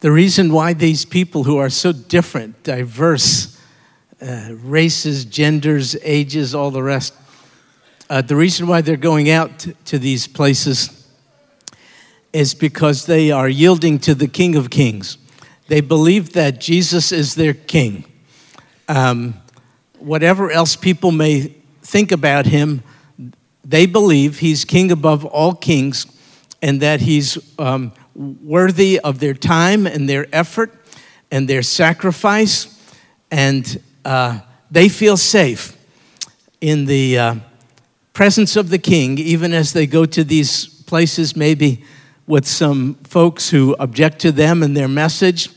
The reason why these people who are so different, diverse, uh, races, genders, ages, all the rest, uh, the reason why they're going out to these places is because they are yielding to the King of Kings. They believe that Jesus is their King. Um, whatever else people may think about him, they believe he's king above all kings and that he's um, worthy of their time and their effort and their sacrifice, and uh, they feel safe in the uh, presence of the king, even as they go to these places, maybe with some folks who object to them and their message.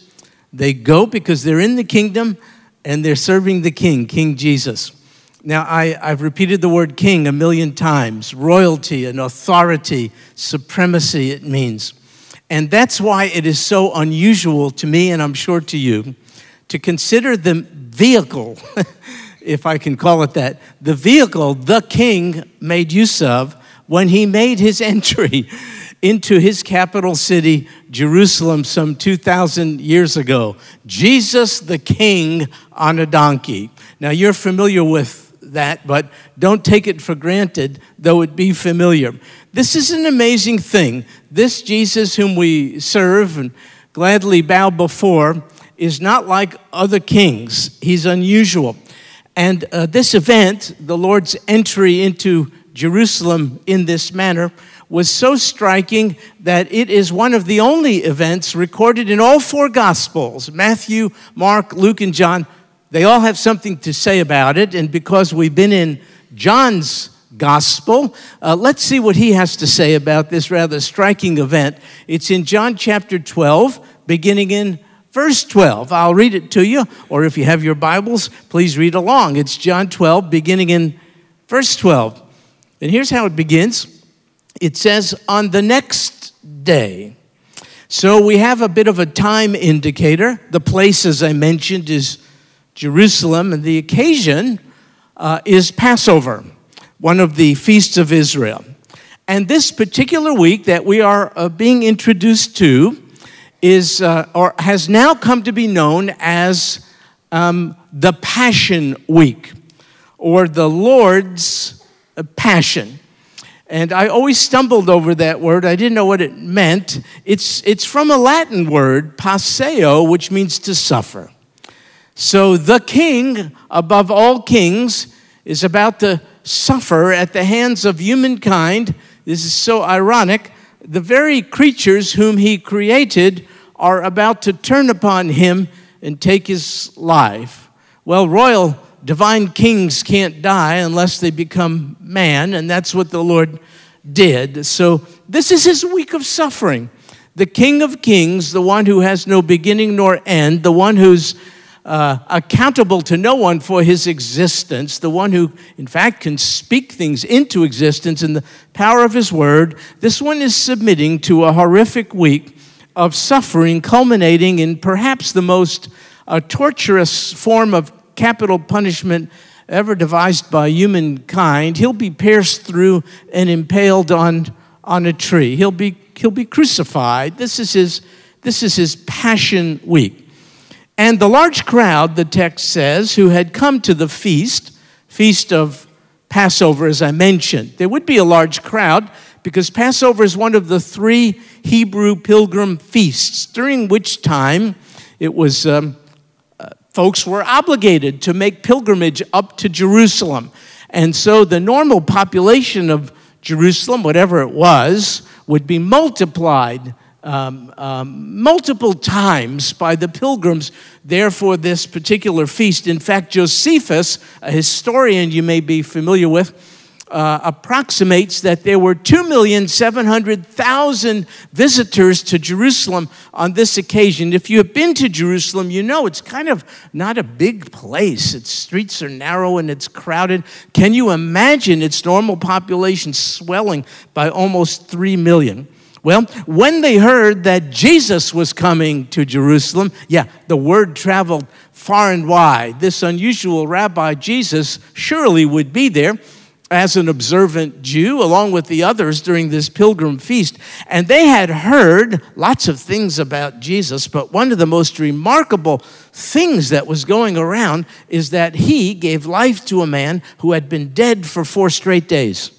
They go because they're in the kingdom and they're serving the king, King Jesus. Now, I, have repeated the word king a million times royalty and authority, supremacy, it means. And that's why it is so unusual to me, and I'm sure to you, to consider the vehicle, if I can call it that, the vehicle the king made use of when he made his entry into his capital city, Jerusalem, some 2,000 years ago. Jesus the king on a donkey. Now, you're familiar with that, but don't take it for granted, though it be familiar. This is an amazing thing. This Jesus, whom we serve and gladly bow before, is not like other kings. He's unusual. And uh, this event, the Lord's entry into Jerusalem in this manner, was so striking that it is one of the only events recorded in all four Gospels Matthew, Mark, Luke, and John they all have something to say about it, and because we've been in John's gospel, uh, let's see what he has to say about this rather striking event. It's in John chapter 12, beginning in verse 12. I'll read it to you, or if you have your Bibles, please read along. It's John 12, beginning in verse 12. And here's how it begins it says, On the next day, so we have a bit of a time indicator. The place, as I mentioned, is Jerusalem, and the occasion uh, is Passover, one of the feasts of Israel. And this particular week that we are uh, being introduced to is, uh, or has now come to be known as um, the Passion Week, or the Lord's uh, Passion. And I always stumbled over that word. I didn't know what it meant. It's, it's from a Latin word, passio, which means to suffer. So the king above all kings is about to suffer at the hands of humankind. This is so ironic. The very creatures whom he created are about to turn upon him and take his life. Well, royal divine kings can't die unless they become man, and that's what the Lord did. So, this is his week of suffering. The King of Kings, the one who has no beginning nor end, the one who's uh, accountable to no one for his existence, the one who, in fact, can speak things into existence in the power of his word, this one is submitting to a horrific week of suffering, culminating in perhaps the most uh, torturous form of capital punishment ever devised by humankind. He'll be pierced through and impaled on, on a tree. He'll be, he'll be crucified. This is his, this is his passion week. And the large crowd, the text says, who had come to the feast, feast of Passover, as I mentioned. There would be a large crowd because Passover is one of the three Hebrew pilgrim feasts, during which time it was um, uh, folks were obligated to make pilgrimage up to Jerusalem. And so the normal population of Jerusalem, whatever it was, would be multiplied um, um, multiple times by the pilgrims there for this particular feast. In fact, Josephus, a historian you may be familiar with, uh, approximates that there were 2,700,000 visitors to Jerusalem on this occasion. If you have been to Jerusalem, you know it's kind of not a big place. Its streets are narrow and it's crowded. Can you imagine its normal population swelling by almost 3 million? Well, when they heard that Jesus was coming to Jerusalem, yeah, the word traveled far and wide. This unusual rabbi Jesus surely would be there. as an observant Jew, along with the others during this pilgrim feast. And they had heard lots of things about Jesus, but one of the most remarkable things that was going around is that he gave life to a man who had been dead for four straight days.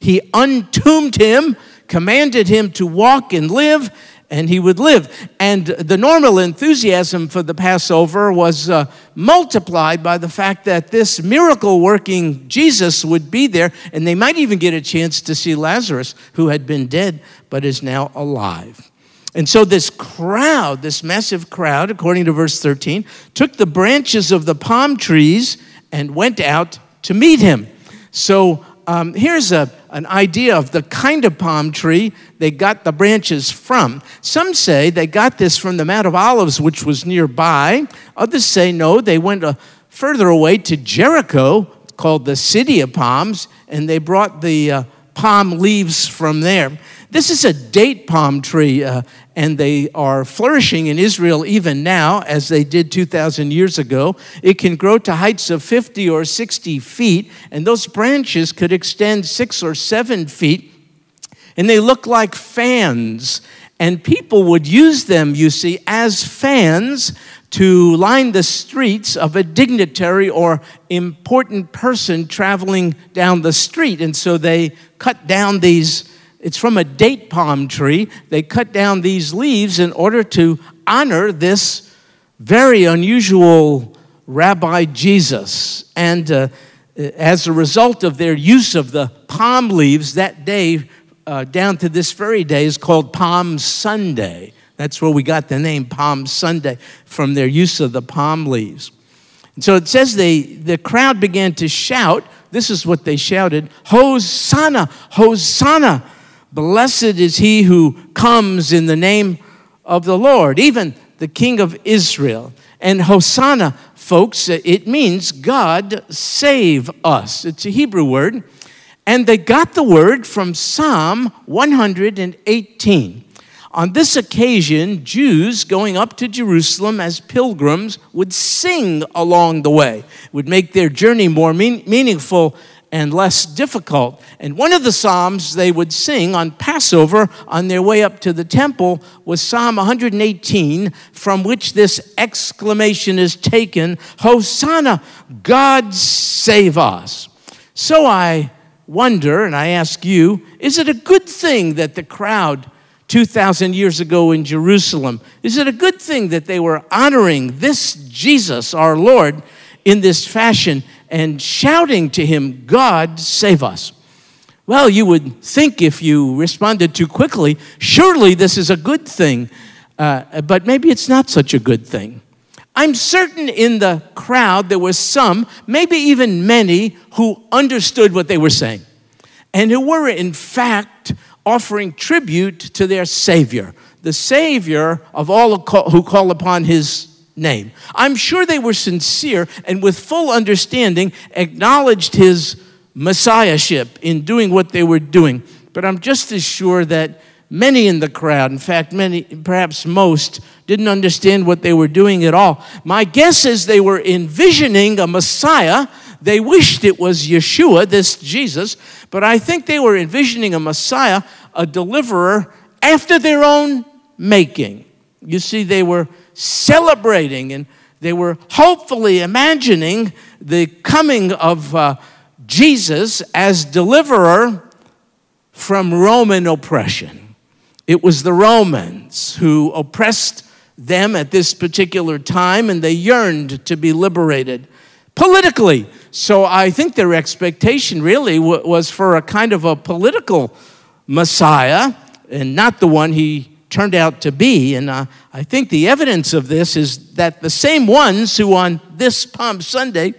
He untombed him, commanded him to walk and live, and he would live. And the normal enthusiasm for the Passover was uh, multiplied by the fact that this miracle working Jesus would be there, and they might even get a chance to see Lazarus, who had been dead but is now alive. And so, this crowd, this massive crowd, according to verse 13, took the branches of the palm trees and went out to meet him. So, um, here's a, an idea of the kind of palm tree they got the branches from. Some say they got this from the Mount of Olives, which was nearby. Others say no, they went uh, further away to Jericho, called the City of Palms, and they brought the uh, palm leaves from there. This is a date palm tree, uh, and they are flourishing in Israel even now, as they did 2,000 years ago. It can grow to heights of 50 or 60 feet, and those branches could extend six or seven feet, and they look like fans. And people would use them, you see, as fans to line the streets of a dignitary or important person traveling down the street. And so they cut down these it's from a date palm tree. They cut down these leaves in order to honor this very unusual Rabbi Jesus. And uh, as a result of their use of the palm leaves, that day uh, down to this very day is called Palm Sunday. That's where we got the name Palm Sunday from their use of the palm leaves. And so it says they, the crowd began to shout. This is what they shouted Hosanna, Hosanna Blessed is he who comes in the name of the Lord, even the King of Israel. And Hosanna, folks, it means God save us. It's a Hebrew word. And they got the word from Psalm 118. On this occasion, Jews going up to Jerusalem as pilgrims would sing along the way, would make their journey more mean- meaningful and less difficult. And one of the Psalms they would sing on Passover on their way up to the temple was Psalm 118, from which this exclamation is taken Hosanna, God save us. So I wonder, and I ask you, is it a good thing that the crowd 2,000 years ago in Jerusalem, is it a good thing that they were honoring this Jesus, our Lord, in this fashion? And shouting to him, God, save us. Well, you would think if you responded too quickly, surely this is a good thing, uh, but maybe it's not such a good thing. I'm certain in the crowd there were some, maybe even many, who understood what they were saying and who were, in fact, offering tribute to their Savior, the Savior of all who call upon His name. I'm sure they were sincere and with full understanding acknowledged his messiahship in doing what they were doing. But I'm just as sure that many in the crowd, in fact, many, perhaps most, didn't understand what they were doing at all. My guess is they were envisioning a Messiah. They wished it was Yeshua, this Jesus, but I think they were envisioning a Messiah, a deliverer, after their own making. You see, they were celebrating and they were hopefully imagining the coming of uh, Jesus as deliverer from Roman oppression. It was the Romans who oppressed them at this particular time, and they yearned to be liberated politically. So I think their expectation really was for a kind of a political Messiah, and not the one he turned out to be. And uh, I think the evidence of this is that the same ones who on this Palm Sunday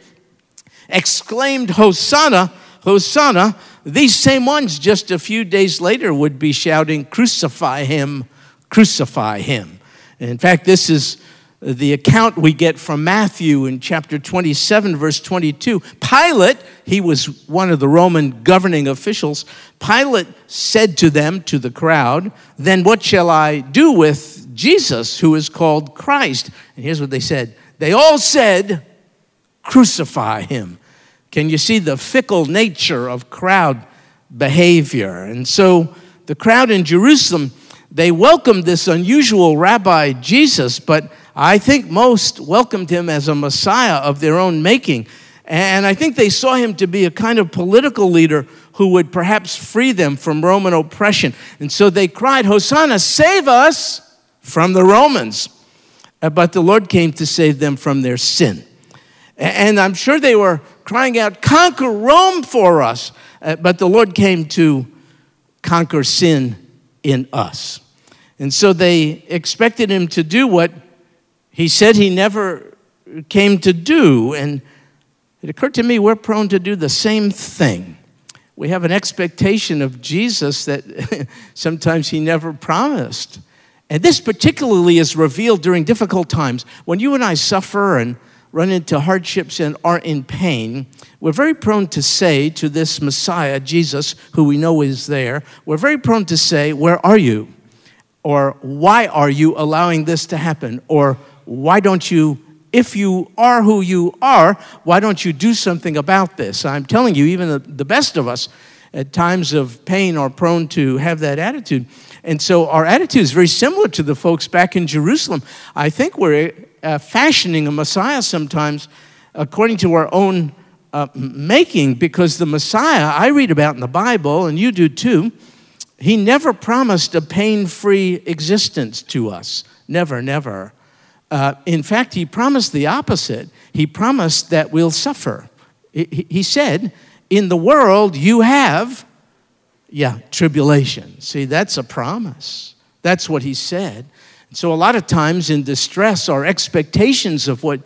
exclaimed, Hosanna, Hosanna, these same ones just a few days later would be shouting, Crucify him, crucify him. In fact, this is the account we get from Matthew in chapter 27, verse 22. Pilate, he was one of the Roman governing officials, Pilate said to them, to the crowd, Then what shall I do with Jesus, who is called Christ? And here's what they said They all said, Crucify him. Can you see the fickle nature of crowd behavior? And so the crowd in Jerusalem, they welcomed this unusual rabbi Jesus, but I think most welcomed him as a Messiah of their own making. And I think they saw him to be a kind of political leader who would perhaps free them from Roman oppression. And so they cried, Hosanna, save us from the Romans. Uh, but the Lord came to save them from their sin. And I'm sure they were crying out, Conquer Rome for us. Uh, but the Lord came to conquer sin in us. And so they expected him to do what he said he never came to do. And it occurred to me we're prone to do the same thing. We have an expectation of Jesus that sometimes he never promised. And this particularly is revealed during difficult times. When you and I suffer and run into hardships and are in pain, we're very prone to say to this Messiah, Jesus, who we know is there, we're very prone to say, Where are you? Or why are you allowing this to happen? Or why don't you, if you are who you are, why don't you do something about this? I'm telling you, even the, best of us at times of pain are prone to have that attitude. And so our attitude is very similar to the folks back in Jerusalem. I think we're uh, fashioning a Messiah sometimes according to our own uh, making because the Messiah I read about in the Bible, and you do too, he never promised a pain free existence to us. Never, never. Uh, in fact, he promised the opposite. He promised that we'll suffer. He, he said, In the world you have yeah, tribulation. See, that's a promise. That's what he said. So, a lot of times in distress, our expectations of what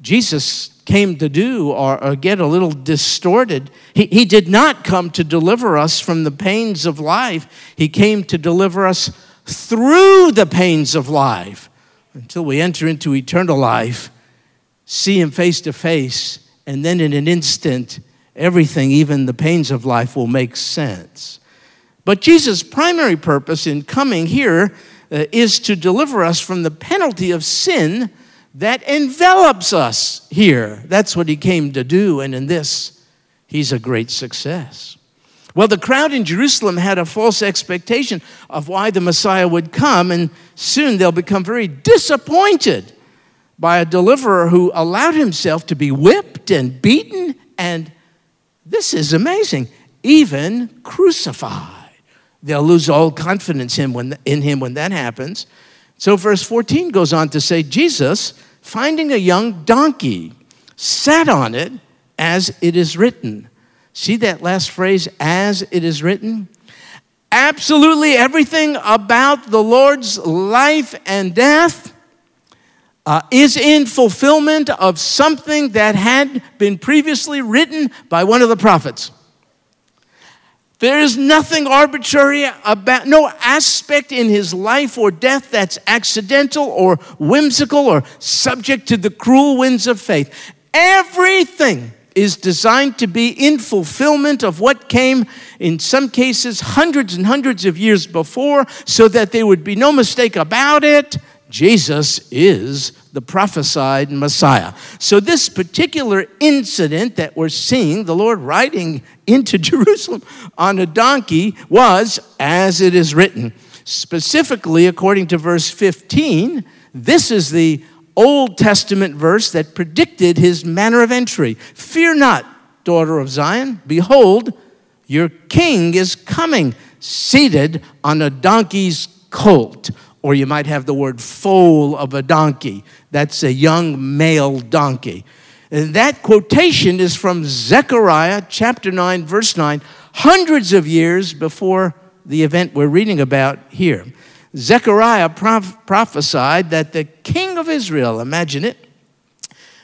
Jesus came to do are, are get a little distorted. He, he did not come to deliver us from the pains of life, He came to deliver us through the pains of life until we enter into eternal life, see Him face to face, and then in an instant, everything, even the pains of life, will make sense. But Jesus' primary purpose in coming here uh, is to deliver us from the penalty of sin that envelops us here. That's what he came to do, and in this, he's a great success. Well, the crowd in Jerusalem had a false expectation of why the Messiah would come, and soon they'll become very disappointed by a deliverer who allowed himself to be whipped and beaten, and this is amazing, even crucified. They'll lose all confidence in, him when that happens. So, verse 14 goes on to say Jesus, finding a young donkey, sat on it as it is written. See that last phrase, as it is written? Absolutely everything about the Lord's life and death uh, is in fulfillment of something that had been previously written by one of the prophets. There is nothing arbitrary about, no aspect in his life or death that's accidental or whimsical or subject to the cruel winds of fate. Everything is designed to be in fulfillment of what came, in some cases, hundreds and hundreds of years before, so that there would be no mistake about it. Jesus is the prophesied Messiah. So, this particular incident that we're seeing, the Lord riding into Jerusalem on a donkey, was as it is written. Specifically, according to verse 15, this is the Old Testament verse that predicted his manner of entry. Fear not, daughter of Zion. Behold, your king is coming, seated on a donkey's colt or you might have the word foal of a donkey. That's a young male donkey. And that quotation is from Zechariah chapter 9, verse 9, hundreds of years before the event we're reading about here. Zechariah prophesied that the king of Israel, imagine it,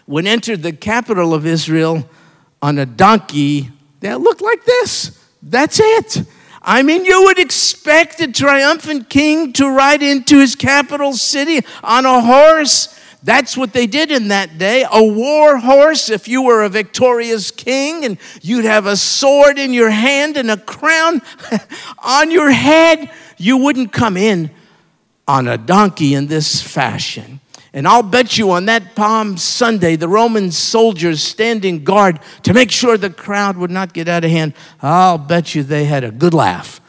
would enter the capital of Israel on a donkey that looked like this. That's it. I mean, you would expect a triumphant king to ride into his capital city on a horse. That's what they did in that day. A war horse, if you were a victorious king, and you'd have a sword in your hand and a crown on your head. You wouldn't come in on a donkey in this fashion. And I'll bet you on that Palm Sunday, the Roman soldiers standing guard to make sure the crowd would not get out of hand, I'll bet you they had a good laugh.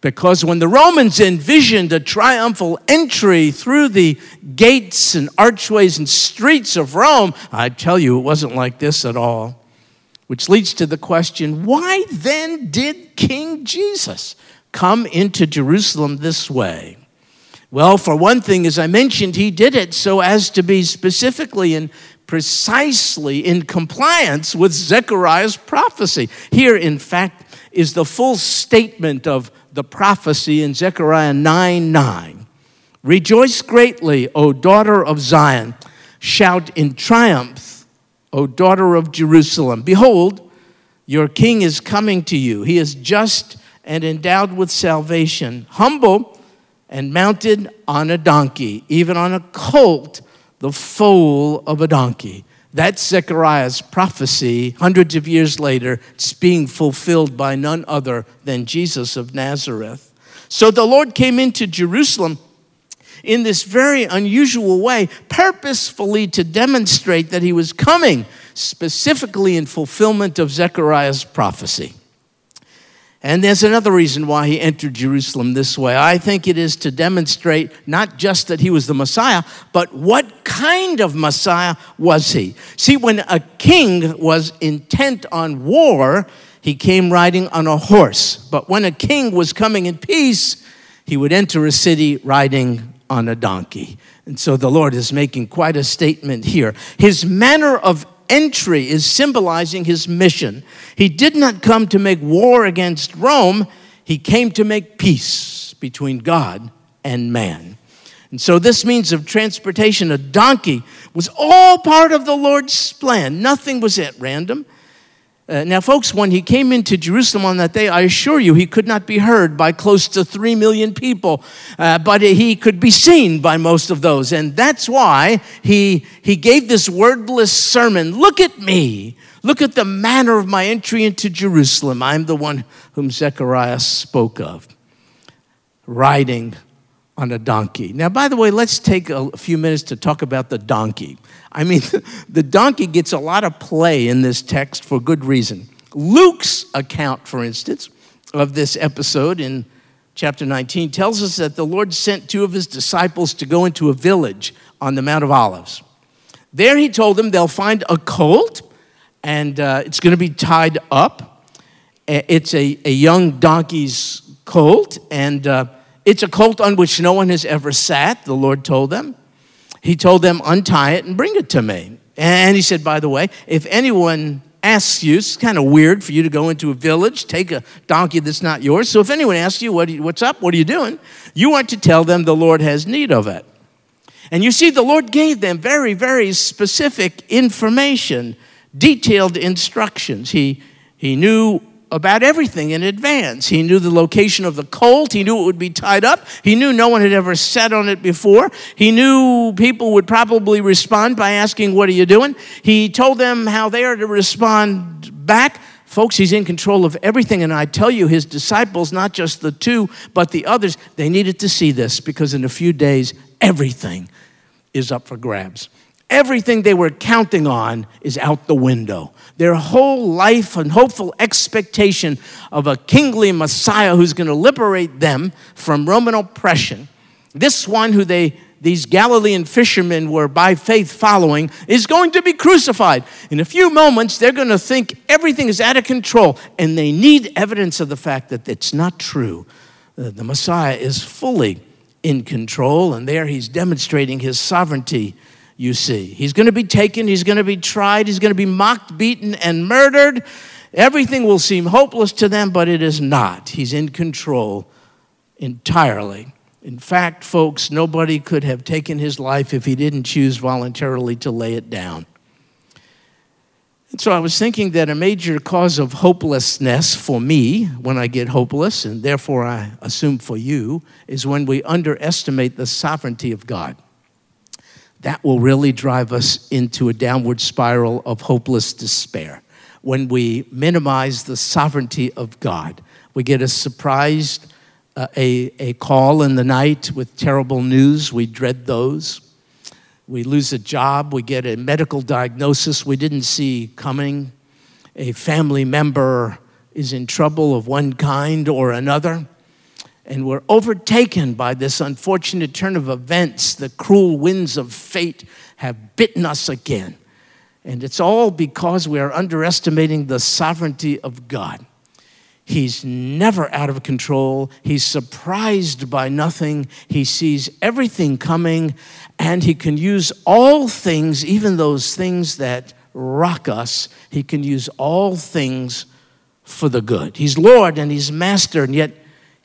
Because when the Romans envisioned a triumphal entry through the gates and archways and streets of Rome, I tell you, it wasn't like this at all. Which leads to the question why then did King Jesus come into Jerusalem this way? Well, for one thing, as I mentioned, he did it so as to be specifically and precisely in compliance with Zechariah's prophecy. Here, in fact, is the full statement of the prophecy in Zechariah 9 9. Rejoice greatly, O daughter of Zion. Shout in triumph, O daughter of Jerusalem. Behold, your king is coming to you. He is just and endowed with salvation, humble and mounted on a donkey, even on a colt, the foal of a donkey. That's Zechariah's prophecy hundreds of years later. It's being fulfilled by none other than Jesus of Nazareth. So the Lord came into Jerusalem in this very unusual way, purposefully to demonstrate that he was coming specifically in fulfillment of Zechariah's prophecy. And there's another reason why he entered Jerusalem this way. I think it is to demonstrate not just that he was the Messiah, but what kind of Messiah was he? See, when a king was intent on war, he came riding on a horse. But when a king was coming in peace, he would enter a city riding on a donkey. And so the Lord is making quite a statement here. His manner of entry is symbolizing his mission. He did not come to make war against Rome, he came to make peace between God and man. And so, this means of transportation, a donkey, was all part of the Lord's plan. Nothing was at random. Uh, now, folks, when he came into Jerusalem on that day, I assure you he could not be heard by close to three million people, uh, but he could be seen by most of those. And that's why he, he gave this wordless sermon Look at me. Look at the manner of my entry into Jerusalem. I'm the one whom Zechariah spoke of, riding on a donkey. Now, by the way, let's take a few minutes to talk about the donkey. I mean, the donkey gets a lot of play in this text for good reason. Luke's account, for instance, of this episode in chapter 19 tells us that the Lord sent two of his disciples to go into a village on the Mount of Olives. There he told them they'll find a colt and uh, it's going to be tied up. It's a, a young donkey's colt, and uh, it's a colt on which no one has ever sat, the Lord told them he told them, Untie it and bring it to me. And he said, By the way, if anyone asks you, it's kind of weird for you to go into a village, take a donkey that's not yours. So if anyone asks you, what you, What's up? What are you doing? You want to tell them the Lord has need of it. And you see, the Lord gave them very, very specific information, detailed instructions. He, he knew about everything in advance. He knew the location of the colt. He knew it would be tied up. He knew no one had ever sat on it before. He knew people would probably respond by asking, What are you doing? He told them how they are to respond back. Folks, he's in control of everything. And I tell you, his disciples, not just the two, but the others, they needed to see this because in a few days, everything is up for grabs. Everything they were counting on is out the window. Their whole life and hopeful expectation of a kingly Messiah who's going to liberate them from Roman oppression. This one who they these Galilean fishermen were by faith following is going to be crucified. In a few moments, they're going to think everything is out of control, and they need evidence of the fact that it's not true. Uh, the Messiah is fully in control, and there he's demonstrating his sovereignty you see. He's going to be taken, he's going to be tried, he's going to be mocked, beaten, and murdered. Everything will seem hopeless to them, but it is not. He's in control entirely. In fact, folks, nobody could have taken his life if he didn't choose voluntarily to lay it down. And so I was thinking that a major cause of hopelessness for me, when I get hopeless, and therefore I assume for you, is when we underestimate the sovereignty of God that will really drive us into a downward spiral of hopeless despair. When we minimize the sovereignty of God, we get a surprised uh, a, a call in the night with terrible news. We dread those. We lose a job, we get a medical diagnosis we didn't see coming, a family member is in trouble of one kind or another, and we're overtaken by this unfortunate turn of events. The cruel winds of fate have bitten us again. And it's all because we are underestimating the sovereignty of God. He's never out of control. He's surprised by nothing. He sees everything coming, and He can use all things, even those things that rock us. He can use all things for the good. He's Lord and He's Master, and yet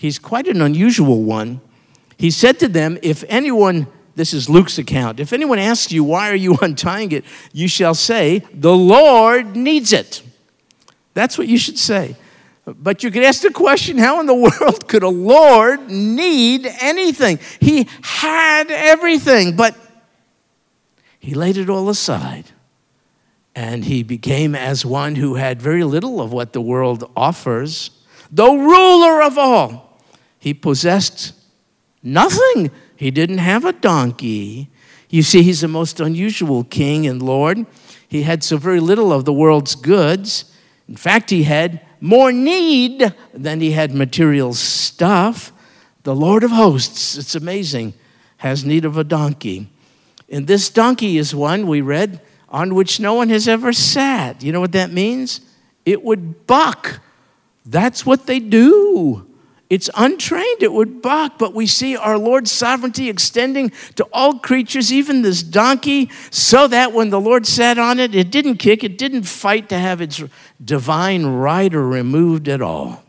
He's quite an unusual one. He said to them, If anyone, this is Luke's account, if anyone asks you, Why are you untying it? you shall say, The Lord needs it. That's what you should say. But you could ask the question how in the world could a Lord need anything? He had everything, but he laid it all aside. And he became as one who had very little of what the world offers. Though ruler of all, he possessed nothing. He didn't have a donkey. You see, he's the most unusual king and Lord. He had so very little of the world's goods. In fact, he had more need than he had material stuff. The Lord of hosts, it's amazing, has need of a donkey. And this donkey is one we read on which no one has ever sat. You know what that means? It would buck. That's what they do. It's untrained, it would buck, but we see our Lord's sovereignty extending to all creatures, even this donkey, so that when the Lord sat on it, it didn't kick, it didn't fight to have its divine rider removed at all.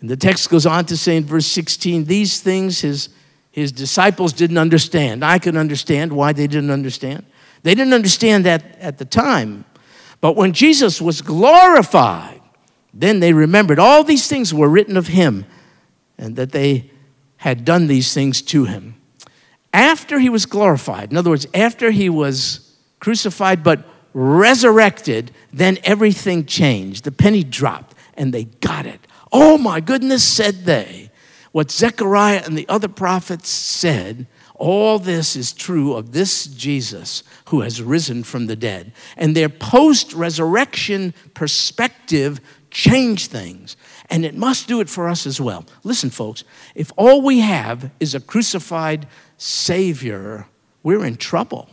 And the text goes on to say in verse 16, these things his, his disciples didn't understand. I can understand why they didn't understand. They didn't understand that at the time. But when Jesus was glorified, then they remembered all these things were written of him and that they had done these things to him. After he was glorified, in other words, after he was crucified but resurrected, then everything changed. The penny dropped and they got it. Oh my goodness, said they. What Zechariah and the other prophets said, all this is true of this Jesus who has risen from the dead. And their post resurrection perspective change things. And it must do it for us as well. Listen, folks, if all we have is a crucified Savior, we're in trouble.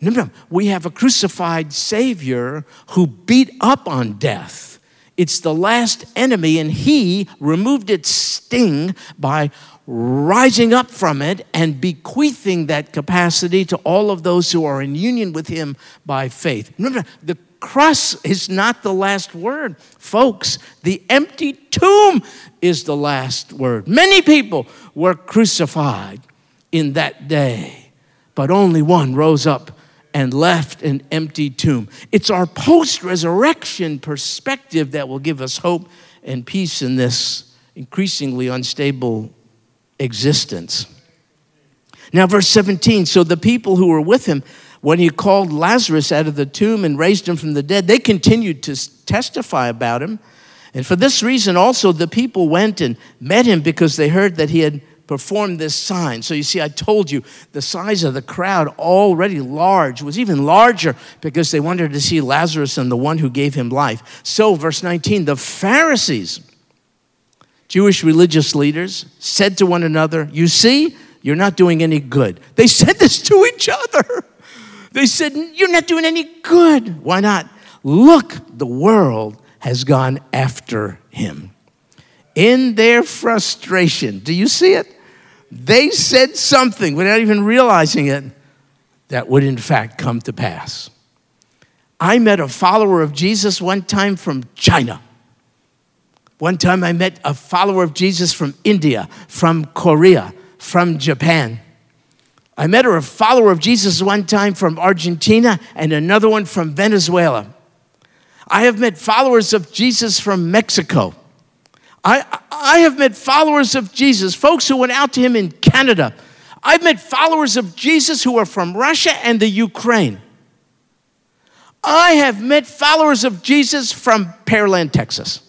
No, no, we have a crucified Savior who beat up on death. It's the last enemy, and He removed its sting by rising up from it and bequeathing that capacity to all of those who are in union with Him by faith. Remember, the cross is not the last word. Folks, the empty tomb is the last word. Many people were crucified in that day, but only one rose up and left an empty tomb. It's our post resurrection perspective that will give us hope and peace in this increasingly unstable existence. Now, verse 17 so the people who were with him, when he called Lazarus out of the tomb and raised him from the dead, they continued to testify about him. And for this reason, also, the people went and met him because they heard that he had performed this sign. So you see, I told you the size of the crowd, already large, was even larger because they wanted to see Lazarus and the one who gave him life. So, verse 19, the Pharisees, Jewish religious leaders, said to one another, You see, you're not doing any good. They said this to each other. They said, You're not doing any good. Why not? Look, the world has gone after him. In their frustration, do you see it? They said something without even realizing it that would, in fact, come to pass. I met a follower of Jesus one time from China. One time I met a follower of Jesus from India, from Korea, from Japan. I met a follower of Jesus one time from Argentina and another one from Venezuela. I have met followers of Jesus from Mexico. I, I have met followers of Jesus, folks who went out to him in Canada. I've met followers of Jesus who are from Russia and the Ukraine. I have met followers of Jesus from Pearland, Texas.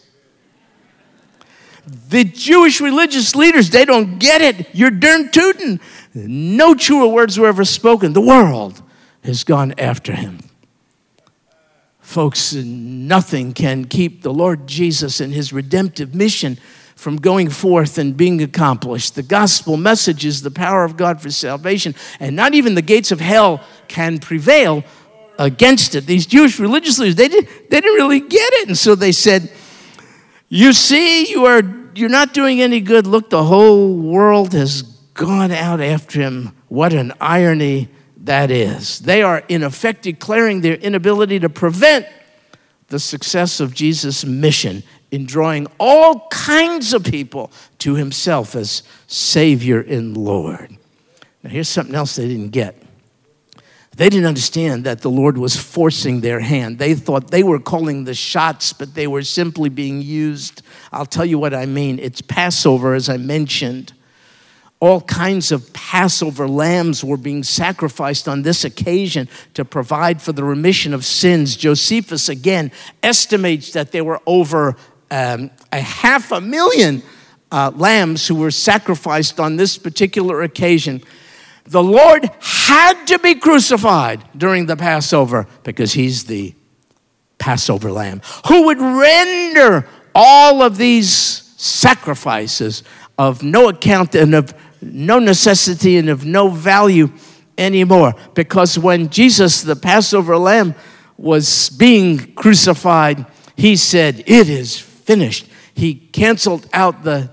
The Jewish religious leaders, they don't get it. You're darn tootin'. No truer words were ever spoken. The world has gone after him. Folks, nothing can keep the Lord Jesus and his redemptive mission from going forth and being accomplished. The gospel message is the power of God for salvation, and not even the gates of hell can prevail against it. These Jewish religious leaders, they, did, they didn't really get it. And so they said, You see, you are, you're not doing any good. Look, the whole world has gone out after him. What an irony that is. They are, in effect, declaring their inability to prevent the success of Jesus' mission in drawing all kinds of people to himself as Savior and Lord. Now, here's something else they didn't get. They didn't understand that the Lord was forcing their hand. They thought they were calling the shots, but they were simply being used. I'll tell you what I mean. It's Passover, as I mentioned. All kinds of Passover lambs were being sacrificed on this occasion to provide for the remission of sins. Josephus again estimates that there were over um, a half a million uh, lambs who were sacrificed on this particular occasion. The Lord had to be crucified during the Passover because he's the Passover lamb who would render all of these sacrifices of no account and of no necessity and of no value anymore. Because when Jesus, the Passover lamb, was being crucified, he said, It is finished. He canceled out the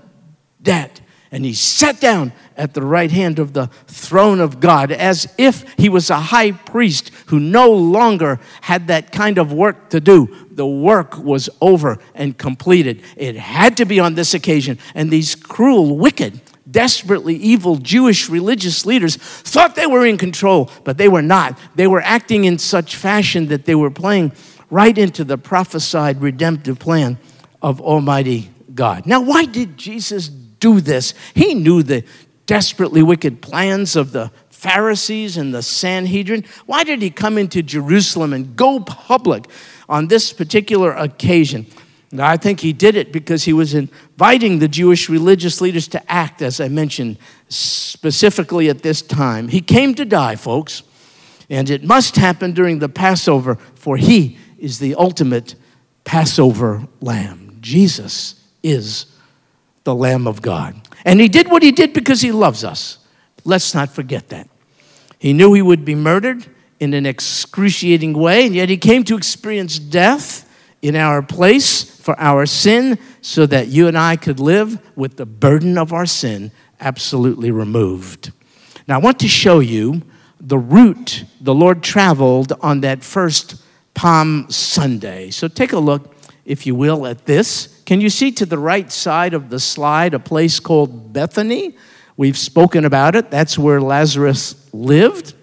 debt and he sat down at the right hand of the throne of God as if he was a high priest who no longer had that kind of work to do. The work was over and completed. It had to be on this occasion. And these cruel, wicked, desperately evil Jewish religious leaders thought they were in control, but they were not. They were acting in such fashion that they were playing right into the prophesied redemptive plan of Almighty God. Now, why did Jesus do this? He knew the desperately wicked plans of the Pharisees and the Sanhedrin. Why did he come into Jerusalem and go public on this particular occasion? I think he did it because he was inviting the Jewish religious leaders to act, as I mentioned, specifically at this time. He came to die, folks, and it must happen during the Passover, for he is the ultimate Passover lamb. Jesus is the Lamb of God. And he did what he did because he loves us. Let's not forget that. He knew he would be murdered in an excruciating way, and yet he came to experience death in our place for our sin so that you and I could live with the burden of our sin absolutely removed. Now, I want to show you the route the Lord traveled on that first Palm Sunday. So take a look if you will, at this. Can you see to the right side of the slide a place called Bethany? We've spoken about it. That's where Lazarus lived.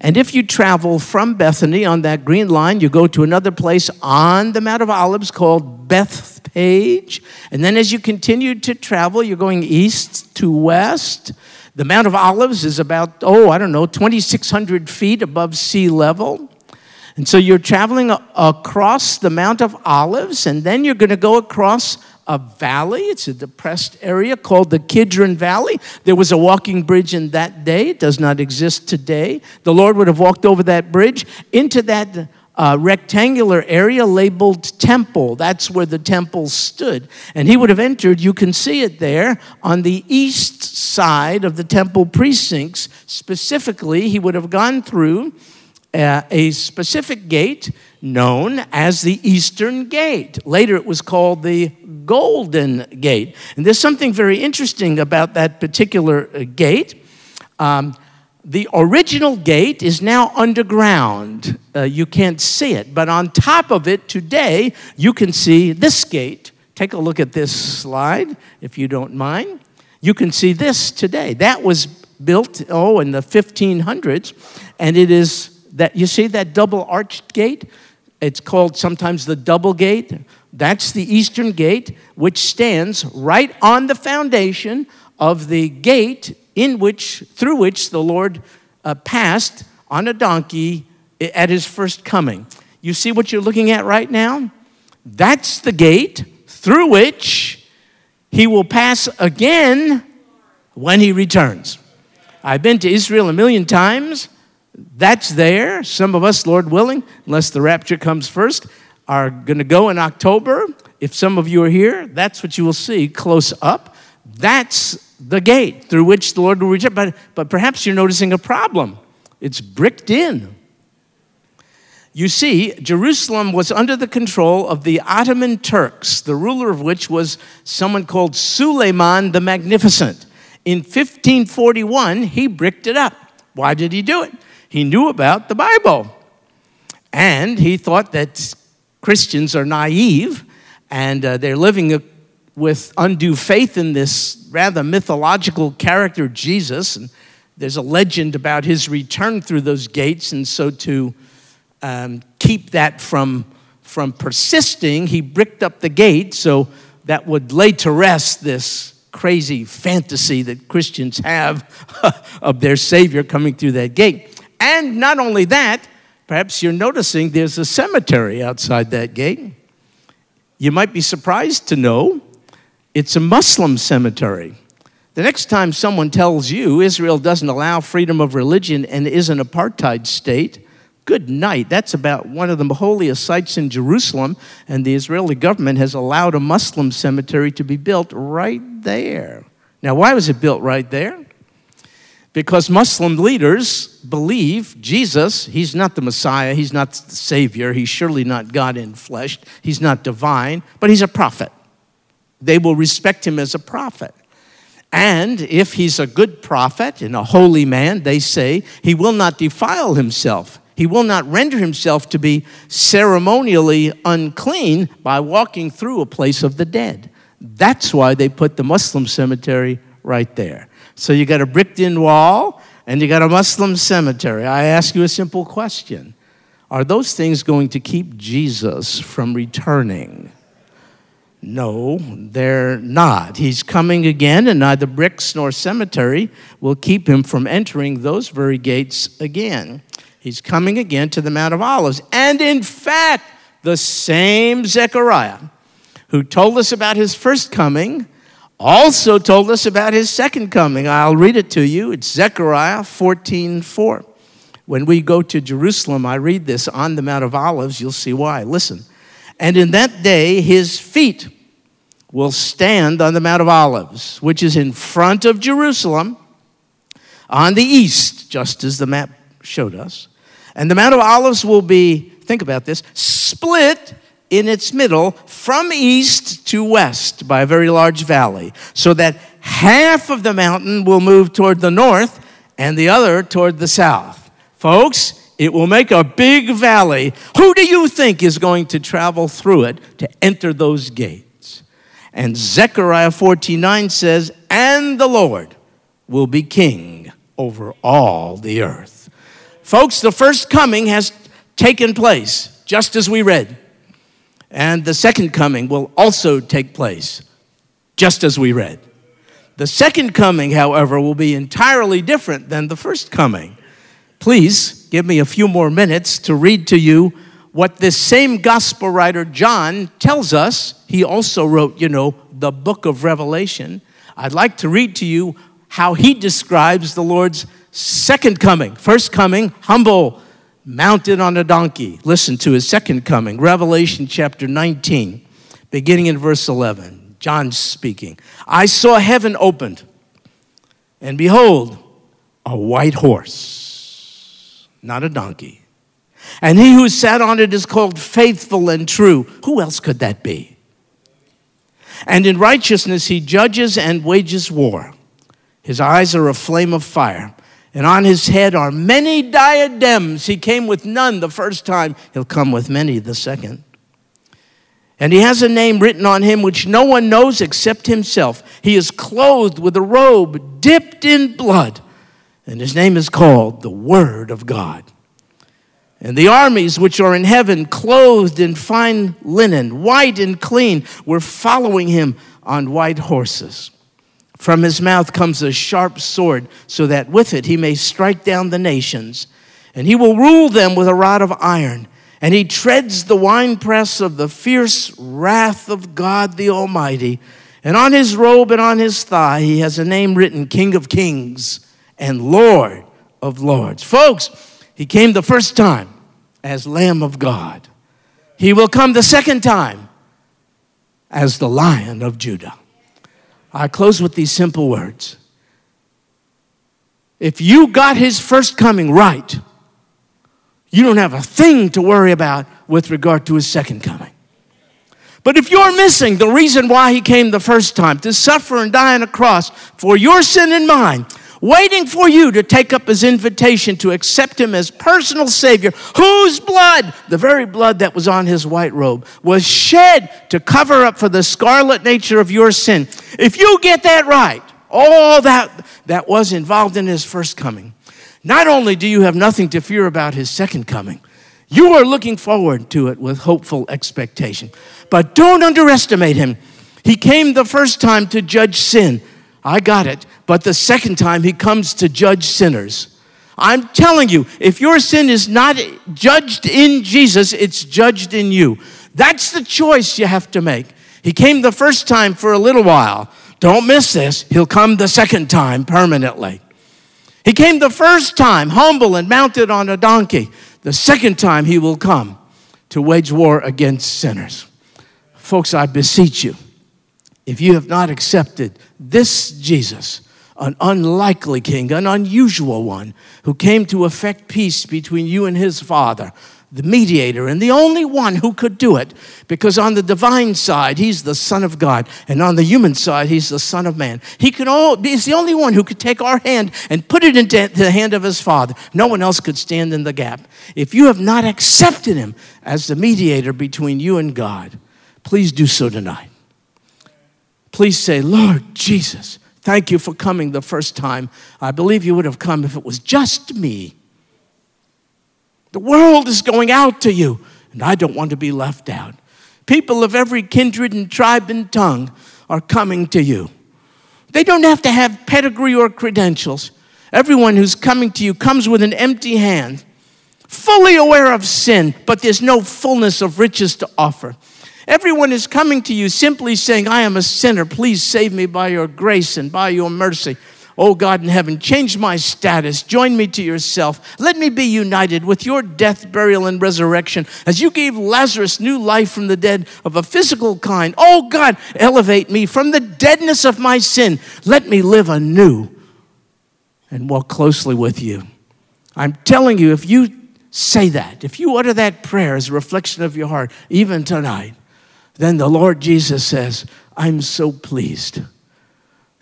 And if you travel from Bethany on that green line, you go to another place on the Mount of Olives called Bethphage. And then as you continue to travel, you're going east to west. The Mount of Olives is about, oh, I don't know, 2,600 feet above sea level. And so you're traveling across the Mount of Olives, and then you're going to go across a valley. It's a depressed area called the Kidron Valley. There was a walking bridge in that day, it does not exist today. The Lord would have walked over that bridge into that uh, rectangular area labeled temple. That's where the temple stood. And he would have entered, you can see it there, on the east side of the temple precincts. Specifically, he would have gone through uh, a specific gate known as the Eastern Gate. Later, it was called the Golden Gate. And there's something very interesting about that particular uh, gate. Um, the original gate is now underground. Uh, you can't see it. But on top of it today, you can see this gate. Take a look at this slide, if you don't mind. You can see this today. That was built, oh, in the 1500s, and it is that you see that double arched gate? It's called sometimes the double gate. That's the eastern gate, which stands right on the foundation of the gate in which, through which the Lord uh, passed on a donkey at his first coming. You see what you're looking at right now? That's the gate through which he will pass again when he returns. I've been to Israel a million times. That's there. Some of us, Lord willing, unless the rapture comes first, are going to go in October. If some of you are here, that's what you will see close up. That's the gate through which the Lord will return. But, but perhaps you're noticing a problem. It's bricked in. You see, Jerusalem was under the control of the Ottoman Turks, the ruler of which was someone called Suleiman the Magnificent. In 1541, he bricked it up. Why did he do it? He knew about the Bible. And he thought that Christians are naive and uh, they're living with undue faith in this rather mythological character, Jesus. And there's a legend about his return through those gates. And so, to um, keep that from, from persisting, he bricked up the gate so that would lay to rest this crazy fantasy that Christians have of their Savior coming through that gate. And not only that, perhaps you're noticing there's a cemetery outside that gate. You might be surprised to know it's a Muslim cemetery. The next time someone tells you Israel doesn't allow freedom of religion and is an apartheid state, Good night. That's about one of the holiest sites in Jerusalem, and the Israeli government has allowed a Muslim cemetery to be built right there. Now, why was it built right there? Because Muslim leaders believe Jesus, he's not the Messiah, he's not the Savior, he's surely not God in flesh, he's not divine, but he's a prophet. They will respect him as a prophet. And if he's a good prophet and a holy man, they say he will not defile himself. He will not render himself to be ceremonially unclean by walking through a place of the dead. That's why they put the Muslim cemetery right there. So you got a bricked in wall and you got a Muslim cemetery. I ask you a simple question Are those things going to keep Jesus from returning? No, they're not. He's coming again, and neither bricks nor cemetery will keep him from entering those very gates again. He's coming again to the Mount of Olives. And in fact, the same Zechariah who told us about his first coming also told us about his second coming. I'll read it to you. It's Zechariah 14 4. When we go to Jerusalem, I read this on the Mount of Olives. You'll see why. Listen. And in that day, his feet will stand on the Mount of Olives, which is in front of Jerusalem on the east, just as the map showed us. And the Mount of Olives will be, think about this, split in its middle from east to west by a very large valley, so that half of the mountain will move toward the north and the other toward the south. Folks, it will make a big valley. Who do you think is going to travel through it to enter those gates? And Zechariah 49 says, And the Lord will be king over all the earth. Folks, the first coming has taken place, just as we read. And the second coming will also take place, just as we read. The second coming, however, will be entirely different than the first coming. Please give me a few more minutes to read to you what this same gospel writer, John, tells us. He also wrote, you know, the book of Revelation. I'd like to read to you how he describes the Lord's second coming. First coming, humble, mounted on a donkey. Listen to his second coming, Revelation chapter 19, beginning in verse 11. John speaking. I saw heaven opened, and behold, a white horse, not a donkey. And he who sat on it is called faithful and true. Who else could that be? And in righteousness he judges and wages war. His eyes are a flame of fire and on his head are many diadems. He came with none the first time, he'll come with many the second. And he has a name written on him which no one knows except himself. He is clothed with a robe dipped in blood, and his name is called the Word of God. And the armies which are in heaven, clothed in fine linen, white and clean, were following him on white horses. From his mouth comes a sharp sword, so that with it he may strike down the nations. And he will rule them with a rod of iron. And he treads the winepress of the fierce wrath of God the Almighty. And on his robe and on his thigh, he has a name written King of Kings and Lord of Lords. Folks, he came the first time as Lamb of God. He will come the second time as the Lion of Judah. I close with these simple words. If you got his first coming right, you don't have a thing to worry about with regard to his second coming. But if you're missing the reason why he came the first time, to suffer and die on a cross for your sin and mine, waiting for you to take up his invitation to accept him as personal Savior, whose blood, the very blood that was on his white robe, was shed to cover up for the scarlet nature of your sin. If you get that right, all that that was involved in his first coming, not only do you have nothing to fear about his second coming, you are looking forward to it with hopeful expectation. But don't underestimate him. He came the first time to judge sin. I got it. But the second time, he comes to judge sinners. I'm telling you, if your sin is not judged in Jesus, it's judged in you. That's the choice you have to make. He came the first time for a little while. Don't miss this. He'll come the second time permanently. He came the first time, humble and mounted on a donkey. The second time, he will come to wage war against sinners. Folks, I beseech you, if you have not accepted this Jesus, an unlikely king, an unusual one, who came to effect peace between you and his Father, the mediator, and the only one who could do it, because on the divine side, he's the Son of God, and on the human side, he's the Son of Man. He can all, he's the only one who could take our hand and put it into the hand of his Father. No one else could stand in the gap. If you have not accepted him as the mediator between you and God, please do so tonight. Please say, Lord Jesus, thank you for coming the first time. I believe you would have come if it was just me. The world is going out to you, and I don't want to be left out. People of every kindred and tribe and tongue are coming to you. They don't have to have pedigree or credentials. Everyone who's coming to you comes with an empty hand, fully aware of sin, but there's no fullness of riches to offer. Everyone is coming to you simply saying, I am a sinner. Please save me by your grace and by your mercy. Oh God in heaven, change my status. Join me to yourself. Let me be united with your death, burial, and resurrection as you gave Lazarus new life from the dead of a physical kind. Oh God, elevate me from the deadness of my sin. Let me live anew and walk closely with you. I'm telling you, if you say that, if you utter that prayer as a reflection of your heart, even tonight, then the Lord Jesus says, I'm so pleased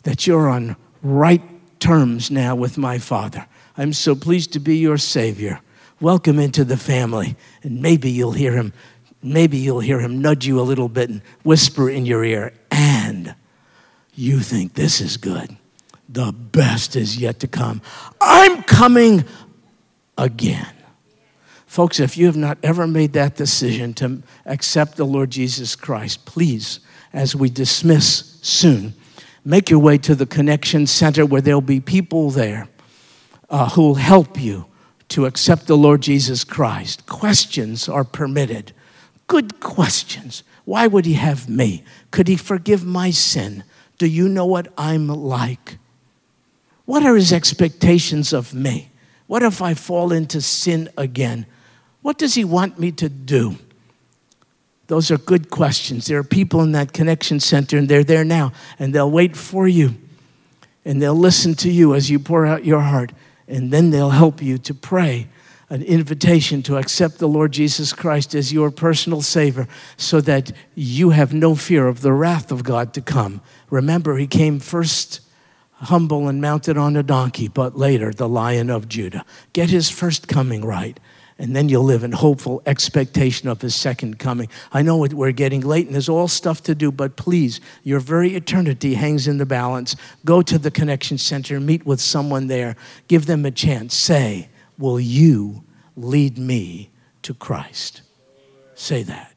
that you're on right terms now with my Father. I'm so pleased to be your Savior. Welcome into the family. And maybe you'll hear him, maybe you'll hear him nudge you a little bit and whisper in your ear, and you think this is good. The best is yet to come. I'm coming again. Folks, if you have not ever made that decision to accept the Lord Jesus Christ, please, as we dismiss soon, make your way to the Connection Center where there'll be people there uh, who will help you to accept the Lord Jesus Christ. Questions are permitted. Good questions. Why would He have me? Could He forgive my sin? Do you know what I'm like? What are His expectations of me? What if I fall into sin again? What does he want me to do? Those are good questions. There are people in that connection center, and they're there now, and they'll wait for you, and they'll listen to you as you pour out your heart, and then they'll help you to pray an invitation to accept the Lord Jesus Christ as your personal Savior so that you have no fear of the wrath of God to come. Remember, He came first humble and mounted on a donkey, but later the Lion of Judah. Get His first coming right and then you'll live in hopeful expectation of his second coming. I know we're getting late and there's all stuff to do, but please, your very eternity hangs in the balance. Go to the Connection Center, meet with someone there, give them a chance. Say, Will you lead me to Christ? Say that.